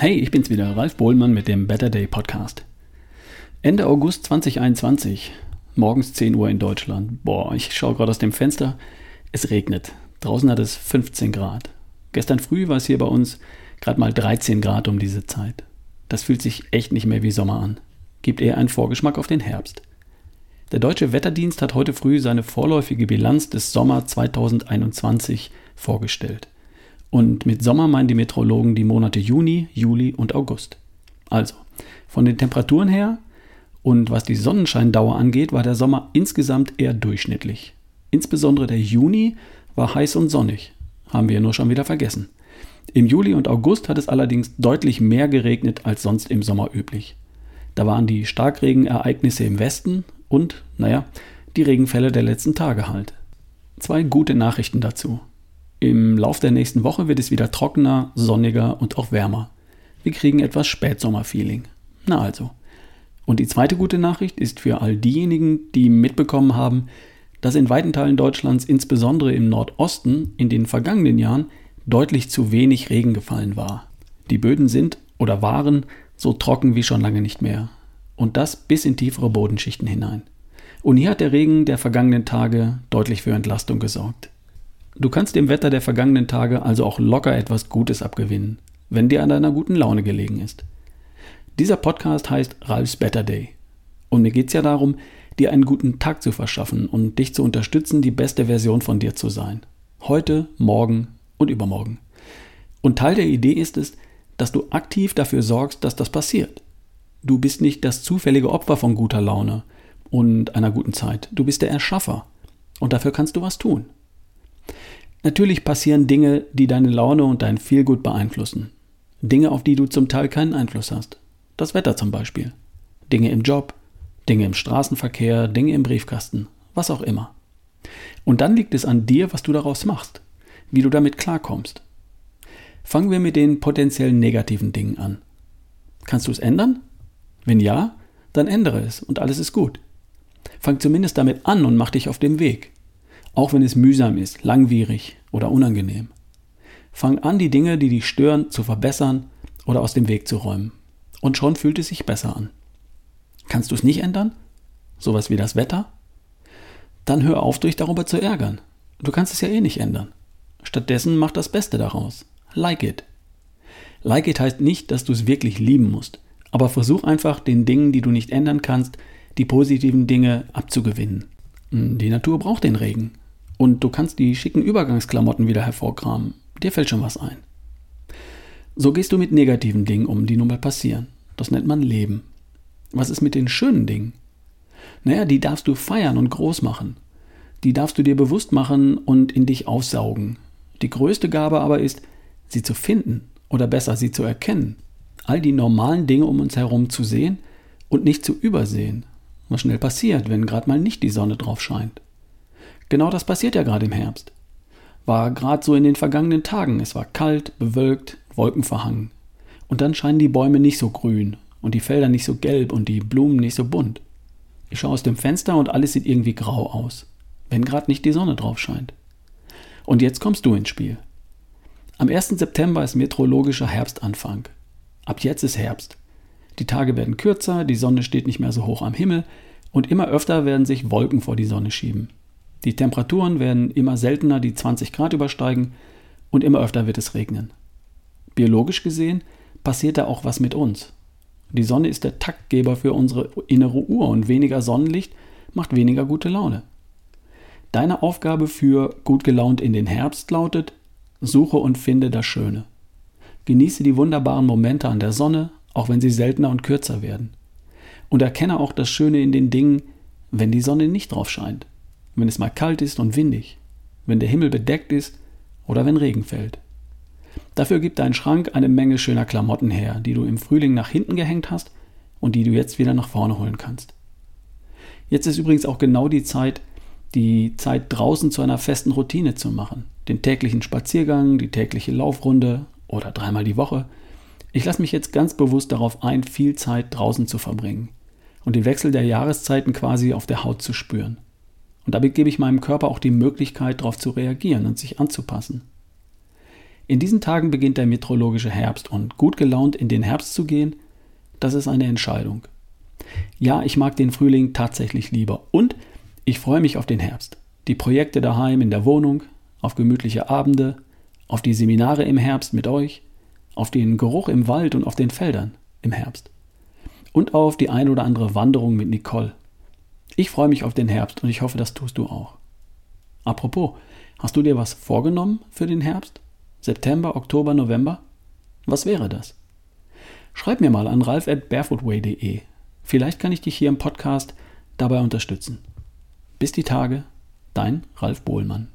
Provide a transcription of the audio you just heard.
Hey, ich bin's wieder, Ralf Bohlmann mit dem Better Day Podcast. Ende August 2021, morgens 10 Uhr in Deutschland. Boah, ich schaue gerade aus dem Fenster. Es regnet. Draußen hat es 15 Grad. Gestern früh war es hier bei uns gerade mal 13 Grad um diese Zeit. Das fühlt sich echt nicht mehr wie Sommer an. Gibt eher einen Vorgeschmack auf den Herbst. Der Deutsche Wetterdienst hat heute früh seine vorläufige Bilanz des Sommer 2021 vorgestellt. Und mit Sommer meinen die Meteorologen die Monate Juni, Juli und August. Also, von den Temperaturen her und was die Sonnenscheindauer angeht, war der Sommer insgesamt eher durchschnittlich. Insbesondere der Juni war heiß und sonnig. Haben wir nur schon wieder vergessen. Im Juli und August hat es allerdings deutlich mehr geregnet als sonst im Sommer üblich. Da waren die Starkregenereignisse im Westen und, naja, die Regenfälle der letzten Tage halt. Zwei gute Nachrichten dazu. Im Lauf der nächsten Woche wird es wieder trockener, sonniger und auch wärmer. Wir kriegen etwas Spätsommerfeeling. Na also. Und die zweite gute Nachricht ist für all diejenigen, die mitbekommen haben, dass in weiten Teilen Deutschlands, insbesondere im Nordosten, in den vergangenen Jahren deutlich zu wenig Regen gefallen war. Die Böden sind oder waren so trocken wie schon lange nicht mehr. Und das bis in tiefere Bodenschichten hinein. Und hier hat der Regen der vergangenen Tage deutlich für Entlastung gesorgt. Du kannst dem Wetter der vergangenen Tage also auch locker etwas Gutes abgewinnen, wenn dir an deiner guten Laune gelegen ist. Dieser Podcast heißt Ralfs Better Day. Und mir geht es ja darum, dir einen guten Tag zu verschaffen und dich zu unterstützen, die beste Version von dir zu sein. Heute, morgen und übermorgen. Und Teil der Idee ist es, dass du aktiv dafür sorgst, dass das passiert. Du bist nicht das zufällige Opfer von guter Laune und einer guten Zeit. Du bist der Erschaffer. Und dafür kannst du was tun. Natürlich passieren Dinge, die deine Laune und dein Feelgood beeinflussen. Dinge, auf die du zum Teil keinen Einfluss hast. Das Wetter zum Beispiel. Dinge im Job, Dinge im Straßenverkehr, Dinge im Briefkasten, was auch immer. Und dann liegt es an dir, was du daraus machst, wie du damit klarkommst. Fangen wir mit den potenziellen negativen Dingen an. Kannst du es ändern? Wenn ja, dann ändere es und alles ist gut. Fang zumindest damit an und mach dich auf den Weg auch wenn es mühsam ist, langwierig oder unangenehm. Fang an, die Dinge, die dich stören, zu verbessern oder aus dem Weg zu räumen. Und schon fühlt es sich besser an. Kannst du es nicht ändern? Sowas wie das Wetter? Dann hör auf, dich darüber zu ärgern. Du kannst es ja eh nicht ändern. Stattdessen mach das Beste daraus. Like it. Like it heißt nicht, dass du es wirklich lieben musst, aber versuch einfach, den Dingen, die du nicht ändern kannst, die positiven Dinge abzugewinnen. Die Natur braucht den Regen. Und du kannst die schicken Übergangsklamotten wieder hervorkramen. Dir fällt schon was ein. So gehst du mit negativen Dingen um, die nun mal passieren. Das nennt man Leben. Was ist mit den schönen Dingen? Naja, die darfst du feiern und groß machen. Die darfst du dir bewusst machen und in dich aussaugen. Die größte Gabe aber ist, sie zu finden oder besser sie zu erkennen. All die normalen Dinge um uns herum zu sehen und nicht zu übersehen. Was schnell passiert, wenn gerade mal nicht die Sonne drauf scheint. Genau das passiert ja gerade im Herbst. War gerade so in den vergangenen Tagen. Es war kalt, bewölkt, wolkenverhangen. Und dann scheinen die Bäume nicht so grün und die Felder nicht so gelb und die Blumen nicht so bunt. Ich schaue aus dem Fenster und alles sieht irgendwie grau aus, wenn gerade nicht die Sonne drauf scheint. Und jetzt kommst du ins Spiel. Am 1. September ist meteorologischer Herbstanfang. Ab jetzt ist Herbst. Die Tage werden kürzer, die Sonne steht nicht mehr so hoch am Himmel und immer öfter werden sich Wolken vor die Sonne schieben. Die Temperaturen werden immer seltener die 20 Grad übersteigen und immer öfter wird es regnen. Biologisch gesehen passiert da auch was mit uns. Die Sonne ist der Taktgeber für unsere innere Uhr und weniger Sonnenlicht macht weniger gute Laune. Deine Aufgabe für gut gelaunt in den Herbst lautet, suche und finde das Schöne. Genieße die wunderbaren Momente an der Sonne, auch wenn sie seltener und kürzer werden. Und erkenne auch das Schöne in den Dingen, wenn die Sonne nicht drauf scheint wenn es mal kalt ist und windig, wenn der Himmel bedeckt ist oder wenn Regen fällt. Dafür gibt dein Schrank eine Menge schöner Klamotten her, die du im Frühling nach hinten gehängt hast und die du jetzt wieder nach vorne holen kannst. Jetzt ist übrigens auch genau die Zeit, die Zeit draußen zu einer festen Routine zu machen. Den täglichen Spaziergang, die tägliche Laufrunde oder dreimal die Woche. Ich lasse mich jetzt ganz bewusst darauf ein, viel Zeit draußen zu verbringen und den Wechsel der Jahreszeiten quasi auf der Haut zu spüren. Und damit gebe ich meinem Körper auch die Möglichkeit, darauf zu reagieren und sich anzupassen. In diesen Tagen beginnt der meteorologische Herbst und gut gelaunt in den Herbst zu gehen, das ist eine Entscheidung. Ja, ich mag den Frühling tatsächlich lieber und ich freue mich auf den Herbst. Die Projekte daheim in der Wohnung, auf gemütliche Abende, auf die Seminare im Herbst mit euch, auf den Geruch im Wald und auf den Feldern im Herbst. Und auf die ein oder andere Wanderung mit Nicole. Ich freue mich auf den Herbst und ich hoffe, das tust du auch. Apropos, hast du dir was vorgenommen für den Herbst? September, Oktober, November? Was wäre das? Schreib mir mal an ralf at barefootway.de. Vielleicht kann ich dich hier im Podcast dabei unterstützen. Bis die Tage, dein Ralf Bohlmann.